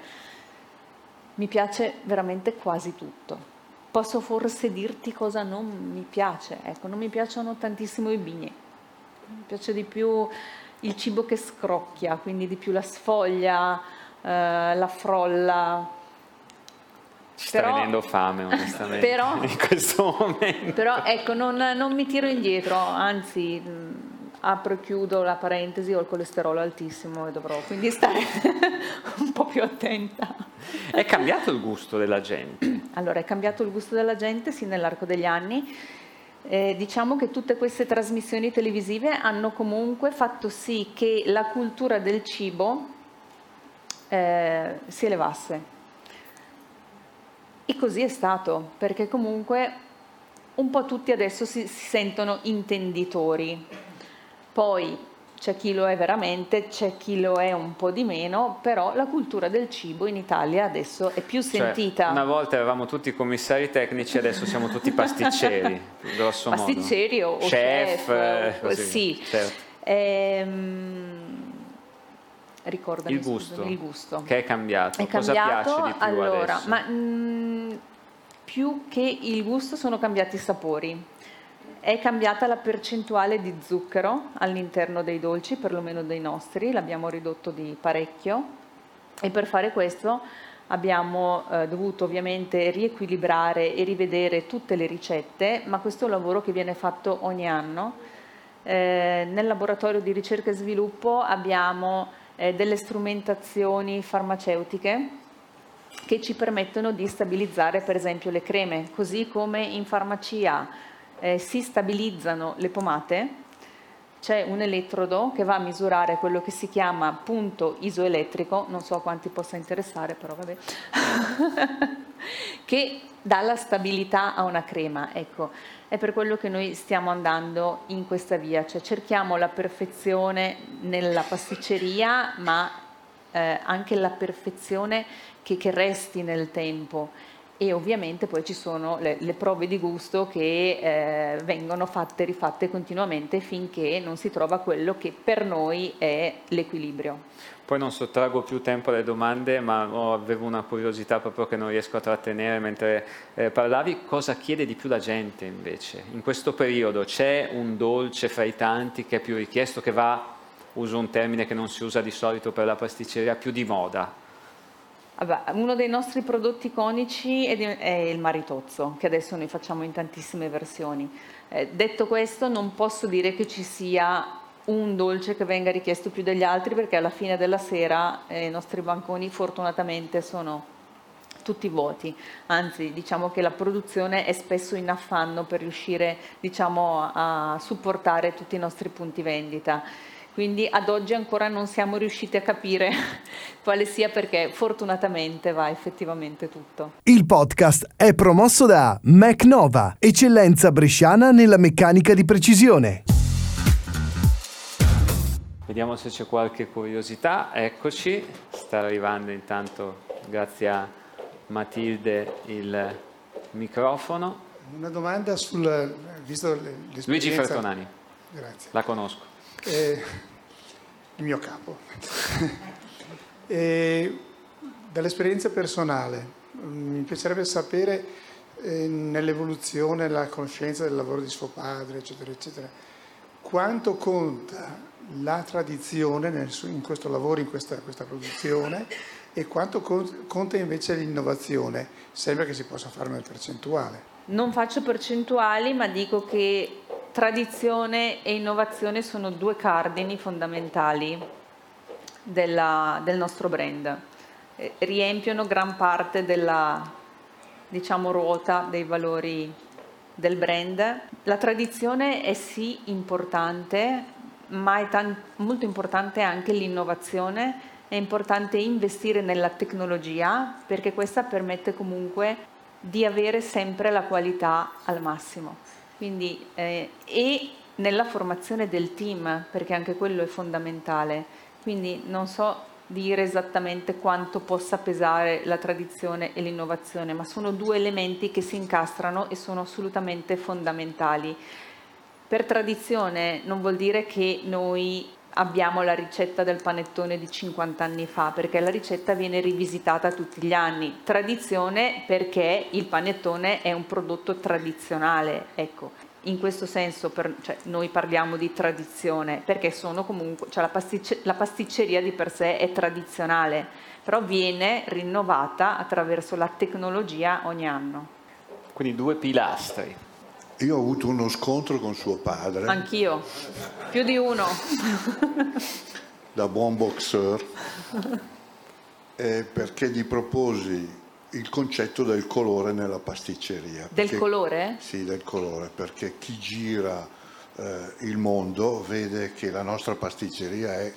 Mi piace veramente quasi tutto. Posso forse dirti cosa non mi piace? Ecco, non mi piacciono tantissimo i bigni. Mi piace di più il cibo che scrocchia, quindi di più la sfoglia, eh, la frolla. Ci sta Però- venendo fame onestamente Però- in questo momento. Però ecco, non, non mi tiro indietro, anzi mh, apro e chiudo la parentesi, ho il colesterolo altissimo e dovrò quindi stare un po' più attenta. È cambiato il gusto della gente. Allora, è cambiato il gusto della gente sì nell'arco degli anni. Eh, diciamo che tutte queste trasmissioni televisive hanno comunque fatto sì che la cultura del cibo eh, si elevasse. E così è stato, perché comunque un po' tutti adesso si, si sentono intenditori. Poi c'è chi lo è veramente, c'è chi lo è un po' di meno, però la cultura del cibo in Italia adesso è più Cioè, sentita. una volta eravamo tutti commissari tecnici, adesso siamo tutti pasticceri, grosso modo. Pasticceri o- chef, chef, eh, sì. certo. Ehm, ricordami, Il gusto, scusami, il gusto. che è cambiato. È Cosa cambiato, piace di più allora, adesso? ma mh, più che il gusto sono cambiati i sapori. È cambiata la percentuale di zucchero all'interno dei dolci, perlomeno dei nostri, l'abbiamo ridotto di parecchio e per fare questo abbiamo eh, dovuto ovviamente riequilibrare e rivedere tutte le ricette, ma questo è un lavoro che viene fatto ogni anno. Eh, nel laboratorio di ricerca e sviluppo abbiamo eh, delle strumentazioni farmaceutiche che ci permettono di stabilizzare per esempio le creme, così come in farmacia eh, si stabilizzano le pomate, c'è un elettrodo che va a misurare quello che si chiama punto isoelettrico, non so a quanti possa interessare, però vabbè, che dà la stabilità a una crema. Ecco, è per quello che noi stiamo andando in questa via, cioè cerchiamo la perfezione nella pasticceria, ma eh, anche la perfezione che, che resti nel tempo. E ovviamente poi ci sono le, le prove di gusto che eh, vengono fatte e rifatte continuamente finché non si trova quello che per noi è l'equilibrio. Poi non sottraggo più tempo alle domande, ma avevo una curiosità proprio che non riesco a trattenere mentre eh, parlavi. Cosa chiede di più la gente invece? In questo periodo c'è un dolce fra i tanti che è più richiesto, che va, uso un termine che non si usa di solito per la pasticceria, più di moda? Uno dei nostri prodotti iconici è il maritozzo, che adesso noi facciamo in tantissime versioni. Eh, detto questo, non posso dire che ci sia un dolce che venga richiesto più degli altri, perché alla fine della sera eh, i nostri banconi fortunatamente sono tutti vuoti, anzi diciamo che la produzione è spesso in affanno per riuscire diciamo, a supportare tutti i nostri punti vendita. Quindi ad oggi ancora non siamo riusciti a capire quale sia perché fortunatamente va effettivamente tutto. Il podcast è promosso da MacNova, eccellenza bresciana nella meccanica di precisione. Vediamo se c'è qualche curiosità. Eccoci, sta arrivando intanto, grazie a Matilde, il microfono. Una domanda sul, visto le- l'esperienza... Luigi Fertonani, Grazie. la conosco. Eh, il mio capo. E dall'esperienza personale, mm, mi piacerebbe sapere eh, nell'evoluzione, nella conoscenza del lavoro di suo padre, eccetera, eccetera, quanto conta la tradizione nel in questo lavoro, in questa, questa produzione, e quanto con- conta invece l'innovazione. Sembra che si possa fare una percentuale. Non faccio percentuali, ma dico che tradizione e innovazione sono due cardini fondamentali della, del nostro brand. Eh, riempiono gran parte della diciamo, ruota dei valori del brand. La tradizione è sì importante, ma è tan- molto importante anche l'innovazione, è importante investire nella tecnologia perché questa permette comunque di avere sempre la qualità al massimo. Quindi, eh, e nella formazione del team, perché anche quello è fondamentale. Quindi non so dire esattamente quanto possa pesare la tradizione e l'innovazione, ma sono due elementi che si incastrano e sono assolutamente fondamentali. Per tradizione non vuol dire che noi abbiamo la ricetta del panettone di 50 anni fa, perché la ricetta viene rivisitata tutti gli anni. Tradizione perché il panettone è un prodotto tradizionale, ecco in questo senso per, cioè, noi parliamo di tradizione perché sono comunque, cioè la, pasticce, la, pasticceria di per sé è tradizionale, però viene rinnovata attraverso la tecnologia ogni anno. Quindi due pilastri. Io ho avuto uno scontro con suo padre. Anch'io, più di uno. da buon boxer, eh, perché gli proposi il concetto del colore nella pasticceria. Del colore? Sì, del colore, perché chi gira eh, il mondo vede che la nostra pasticceria è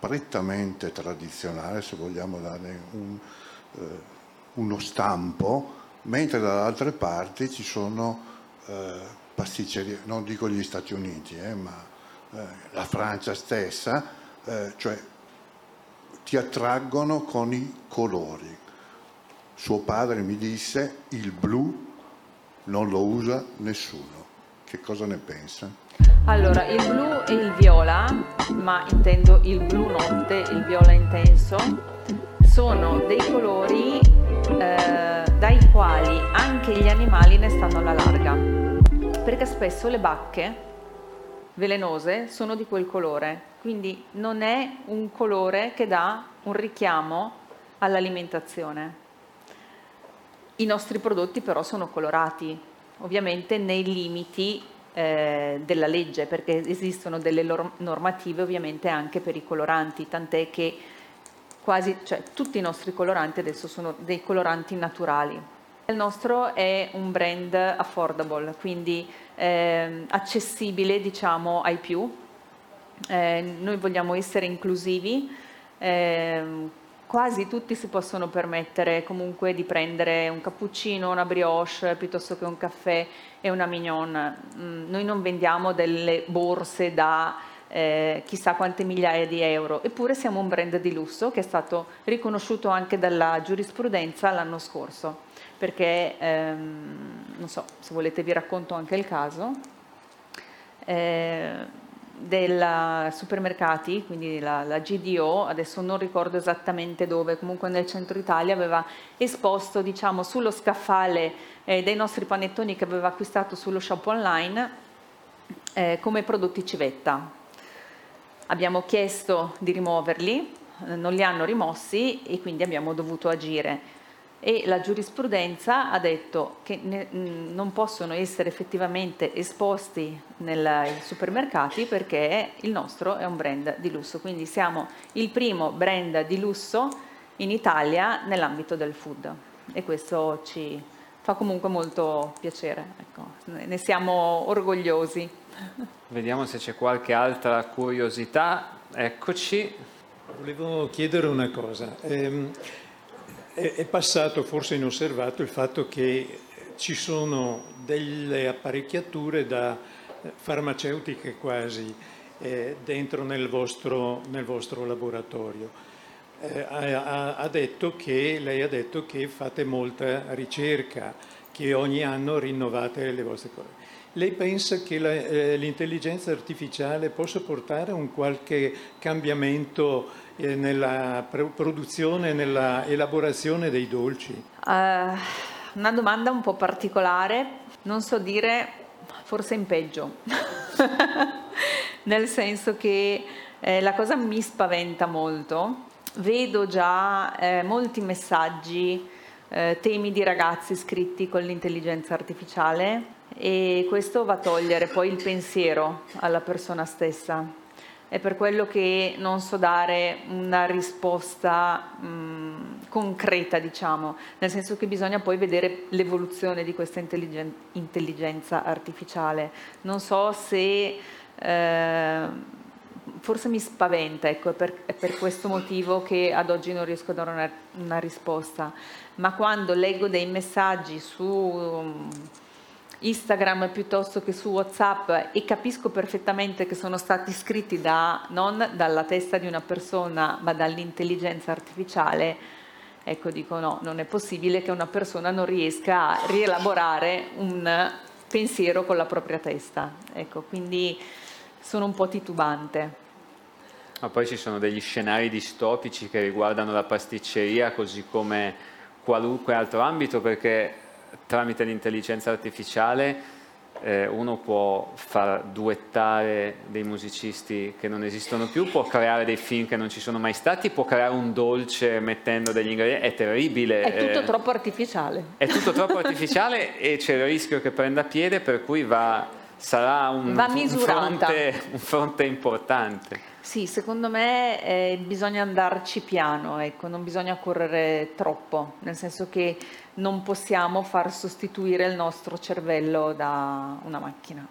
prettamente tradizionale, se vogliamo dare un, eh, uno stampo, mentre dalle altre parti ci sono eh, pasticcerie, non dico gli Stati Uniti, eh, ma eh, la Francia stessa, eh, cioè ti attraggono con i colori suo padre mi disse il blu non lo usa nessuno. Che cosa ne pensa? Allora, il blu e il viola, ma intendo il blu notte, il viola intenso, sono dei colori eh, dai quali anche gli animali ne stanno alla larga, perché spesso le bacche velenose sono di quel colore, quindi non è un colore che dà un richiamo all'alimentazione. I nostri prodotti però sono colorati, ovviamente nei limiti eh, della legge, perché esistono delle normative ovviamente anche per i coloranti, tant'è che quasi, cioè, tutti i nostri coloranti adesso sono dei coloranti naturali. Il nostro è un brand affordable, quindi eh, accessibile diciamo ai più. Eh, noi vogliamo essere inclusivi, eh, quasi tutti si possono permettere comunque di prendere un cappuccino, una brioche piuttosto che un caffè e una mignon. Mm, noi non vendiamo delle borse da eh, chissà quante migliaia di euro, eppure siamo un brand di lusso che è stato riconosciuto anche dalla giurisprudenza l'anno scorso, perché ehm, non so se volete vi racconto anche il caso. Eh, dei supermercati, quindi la, la, GDO, adesso non ricordo esattamente dove, comunque nel centro Italia aveva esposto diciamo, sullo scaffale eh, dei nostri panettoni che aveva acquistato sullo shop online eh, come prodotti civetta. Abbiamo chiesto di rimuoverli, eh, non li hanno rimossi e quindi abbiamo dovuto agire e la giurisprudenza ha detto che ne, non possono essere effettivamente esposti nei supermercati perché il nostro è un brand di lusso, quindi siamo il primo brand di lusso in Italia nell'ambito del food e questo ci fa comunque molto piacere, ecco. ne siamo orgogliosi. Vediamo se c'è qualche altra curiosità, eccoci. Volevo chiedere una cosa. Ehm, è passato forse inosservato il fatto che ci sono delle apparecchiature da eh, farmaceutiche quasi eh, dentro nel vostro, nel vostro laboratorio. Eh, ha, ha detto che, lei ha detto che fate molta ricerca, che ogni anno rinnovate le vostre cose. Lei pensa che la, eh, l'intelligenza artificiale possa portare un qualche cambiamento nella produzione, nella elaborazione dei dolci? Uh, una domanda un po' particolare, non so dire, forse in peggio, nel senso che eh, la cosa mi spaventa molto. Vedo già eh, molti messaggi eh, temi di ragazzi scritti con l'intelligenza artificiale e questo va a togliere poi il pensiero alla persona stessa. È per quello che non so dare una risposta mh, concreta, diciamo, nel senso che bisogna poi vedere l'evoluzione di questa intelligen- intelligenza artificiale. Non so se eh, forse mi spaventa, ecco, è per, è per, questo motivo che ad oggi non riesco a dare una, una risposta. Ma quando leggo dei messaggi su Instagram piuttosto che su WhatsApp e capisco perfettamente che sono stati scritti da, non dalla testa di una persona ma dall'intelligenza artificiale, ecco dico no, non è possibile che una persona non riesca a rielaborare un pensiero con la propria testa. Ecco, quindi sono un po' titubante. Ma poi ci sono degli scenari distopici che riguardano la pasticceria così come qualunque altro ambito perché tramite l'intelligenza artificiale eh, uno può far duettare dei musicisti che non esistono più, può creare dei film che non ci sono mai stati, può creare un dolce mettendo degli ingredienti, è terribile. È tutto eh, troppo artificiale. È tutto troppo artificiale e c'è il rischio che prenda piede per cui va, sarà un, un, fronte, un fronte importante. Sì, secondo me eh, bisogna andarci piano, ecco, non bisogna correre troppo, nel senso che non possiamo far sostituire il nostro cervello da una macchina.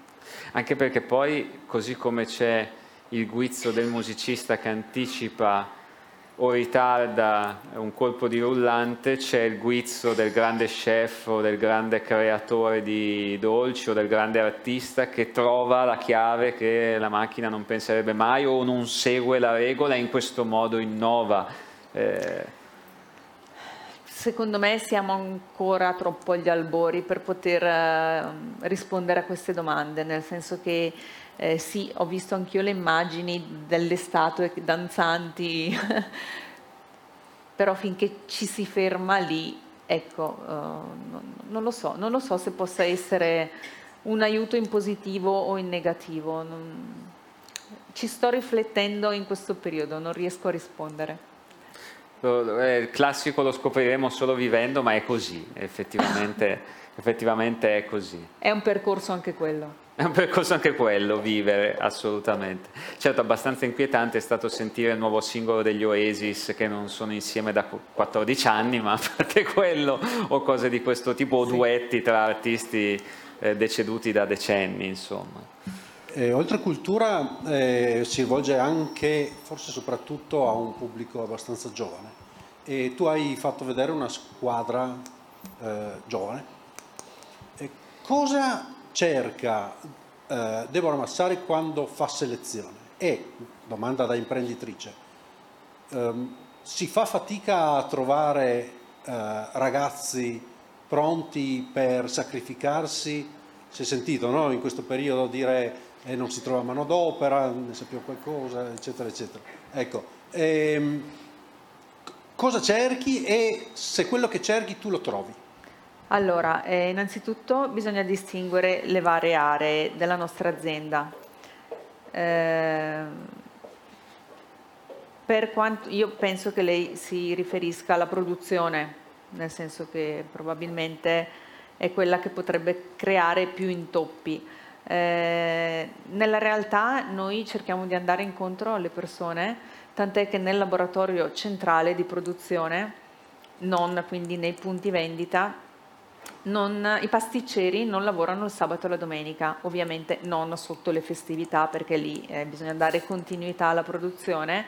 Anche perché poi, così come c'è il guizzo del musicista che anticipa o ritarda un colpo di rullante, c'è il guizzo del grande chef o del grande creatore di dolci o del grande artista che trova la chiave che la macchina non penserebbe mai o non segue la regola e in questo modo innova. Eh, Secondo me siamo ancora troppo agli albori per poter eh, rispondere a queste domande, nel senso che eh, sì, ho visto anch'io le immagini delle statue danzanti, però finché ci si ferma lì, ecco, uh, non, non, lo so, non lo so se possa essere un aiuto in positivo o in negativo. Non... Ci sto riflettendo in questo periodo, non riesco a rispondere. Eh, il classico lo scopriremo solo vivendo, ma è così, effettivamente, effettivamente è così. È un percorso anche quello. È un percorso anche quello, vivere, assolutamente. Certo, abbastanza inquietante è stato sentire il nuovo singolo degli Oasis che non sono insieme da 14 anni, ma perché quello, o cose di questo tipo, o duetti tra artisti eh, deceduti da decenni, insomma. Eh, oltre cultura eh, si rivolge anche, forse soprattutto, a un pubblico abbastanza giovane. E tu hai fatto vedere una squadra eh, giovane. E cosa cerca eh, Deborah Massari quando fa selezione? E, domanda da imprenditrice, ehm, si fa fatica a trovare eh, ragazzi pronti per sacrificarsi? Si è sentito no? in questo periodo dire e non si trova manodopera, ne sappiamo qualcosa, eccetera, eccetera. Ecco, ehm, cosa cerchi e se quello che cerchi tu lo trovi? Allora, eh, innanzitutto bisogna distinguere le varie aree della nostra azienda. Eh, per quanto, io penso che lei si riferisca alla produzione, nel senso che probabilmente è quella che potrebbe creare più intoppi. Eh, nella realtà noi cerchiamo di andare incontro alle persone, tant'è che nel laboratorio centrale di produzione, non quindi nei punti vendita, non, i pasticceri non lavorano il sabato e la domenica, ovviamente non sotto le festività perché lì eh, bisogna dare continuità alla produzione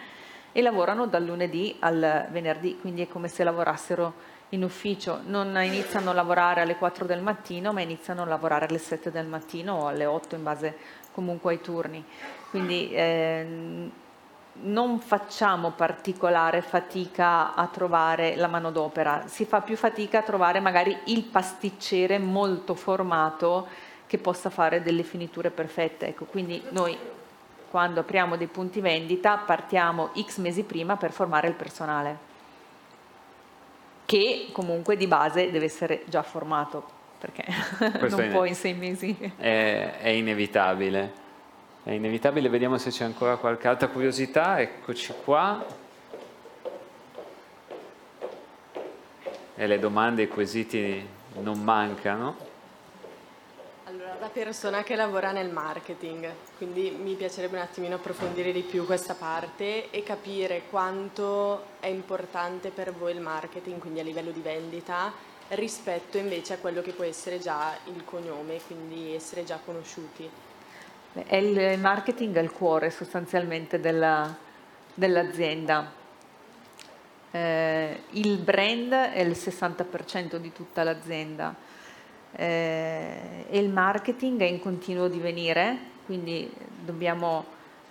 e lavorano dal lunedì al venerdì, quindi è come se lavorassero in ufficio non iniziano a lavorare alle 4 del mattino, ma iniziano a lavorare alle 7 del mattino o alle 8 in base comunque ai turni. Quindi eh, non facciamo particolare fatica a trovare la manodopera, si fa più fatica a trovare magari il pasticcere molto formato che possa fare delle finiture perfette. Ecco, quindi noi quando apriamo dei punti vendita partiamo x mesi prima per formare il personale che comunque di base deve essere già formato, perché Questo non può in sei mesi. È, è, inevitabile. È inevitabile, vediamo se c'è ancora qualche altra curiosità. Eccoci qua. e le domande i quesiti non mancano. Allora, da persona che lavora nel marketing, quindi mi piacerebbe un attimino approfondire di più questa parte e capire quanto è importante per voi il marketing, quindi a livello di vendita, rispetto invece a quello che può essere già il cognome, quindi essere già conosciuti. È il marketing è il cuore sostanzialmente della, dell'azienda. Eh, il brand è il 60% di tutta l'azienda eh, e il marketing è in continuo divenire, quindi dobbiamo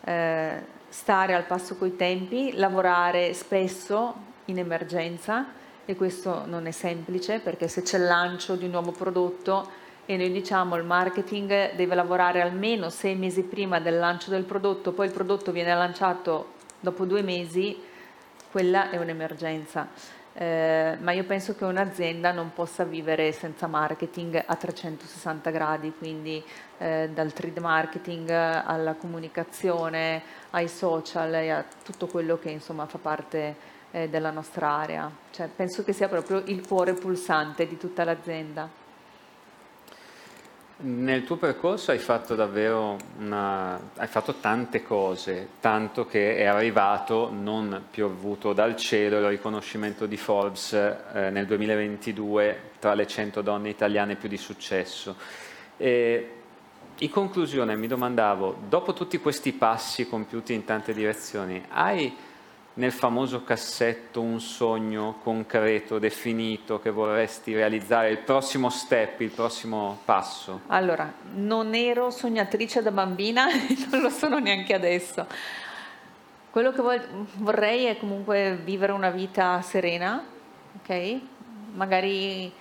eh, stare al passo coi tempi, lavorare spesso in emergenza e questo non è semplice perché se c'è il lancio di un nuovo prodotto e noi diciamo il marketing deve lavorare almeno sei mesi prima del lancio del prodotto, poi il prodotto viene lanciato dopo due mesi, quella è un'emergenza. Eh, ma io penso che un'azienda non possa vivere senza marketing a 360 gradi, quindi eh, dal trade marketing alla comunicazione, ai social e a tutto quello che insomma fa parte eh, della nostra area. Cioè, penso che sia proprio il cuore pulsante di tutta l'azienda. Nel tuo percorso hai fatto davvero una, hai fatto tante cose, tanto che è arrivato, non piovuto dal cielo, il riconoscimento di Forbes eh, nel 2022 tra le 100 donne italiane più di successo. E in conclusione mi domandavo, dopo tutti questi passi compiuti in tante direzioni, hai nel famoso cassetto un sogno concreto, definito, che vorresti realizzare, il prossimo step, il prossimo passo? Allora, non ero sognatrice da bambina e non lo sono neanche adesso. Quello che vorrei è comunque vivere una vita serena, ok? Magari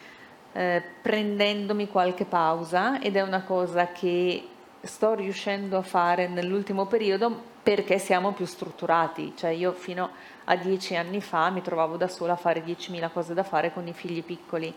eh, prendendomi qualche pausa ed è una cosa che sto riuscendo a fare nell'ultimo periodo perché siamo più strutturati, cioè io fino a dieci anni fa mi trovavo da sola a fare 10.000 cose da fare con i figli piccoli,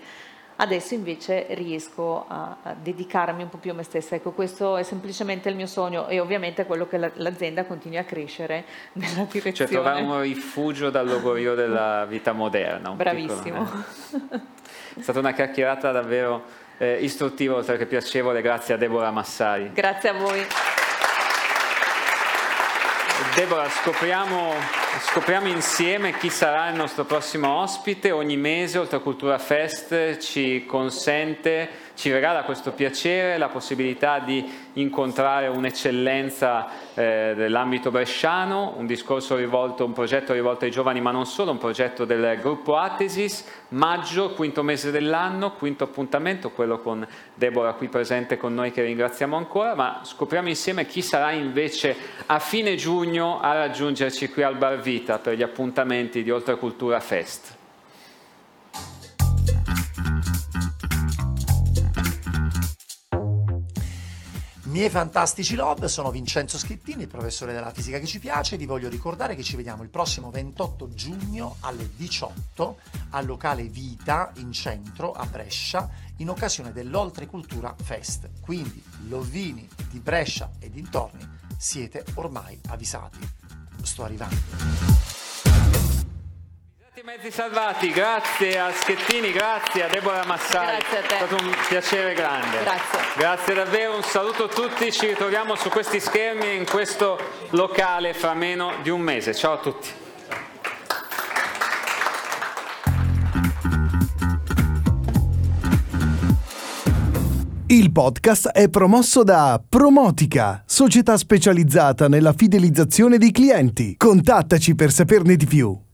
adesso invece riesco a, a, dedicarmi un po' più a me stessa, ecco questo è semplicemente il mio sogno e ovviamente è quello che la, l'azienda continui a crescere nella direzione. Cioè trovare un rifugio dal logorio della vita moderna. Bravissimo. Piccolo, eh. È stata una chiacchierata davvero eh, istruttiva oltre che piacevole, grazie a Deborah Massari. Grazie a voi. Deborah, scopriamo, scopriamo, insieme chi sarà il nostro prossimo ospite. Ogni mese Oltre Cultura Fest ci consente ci regala questo piacere, la possibilità di incontrare un'eccellenza eh, dell'ambito bresciano, un discorso rivolto, un progetto rivolto ai giovani, ma non solo, un progetto del gruppo Atesis, maggio, quinto mese dell'anno, quinto appuntamento, quello con Deborah qui presente con noi che ringraziamo ancora, ma scopriamo insieme chi sarà invece a fine giugno a raggiungerci qui al Bar Vita per gli appuntamenti di Oltre Cultura Fest. Miei fantastici love, sono Vincenzo Schettini, il professore della fisica che ci piace. Vi voglio ricordare che ci vediamo il prossimo 28 giugno alle 18 al locale Vita in centro a Brescia in occasione dell'Oltrecultura Fest. Quindi, lovini di Brescia e dintorni, siete ormai avvisati. Sto arrivando mezzi salvati, grazie a Schettini, grazie a Deborah Massari. Grazie a te. È stato un piacere grande. Grazie. Grazie davvero, un saluto a tutti, ci ritroviamo su questi schermi in questo locale fra meno di un mese. Ciao a tutti. Il podcast è promosso da Promotica, società specializzata nella fidelizzazione dei clienti. Contattaci per saperne di più.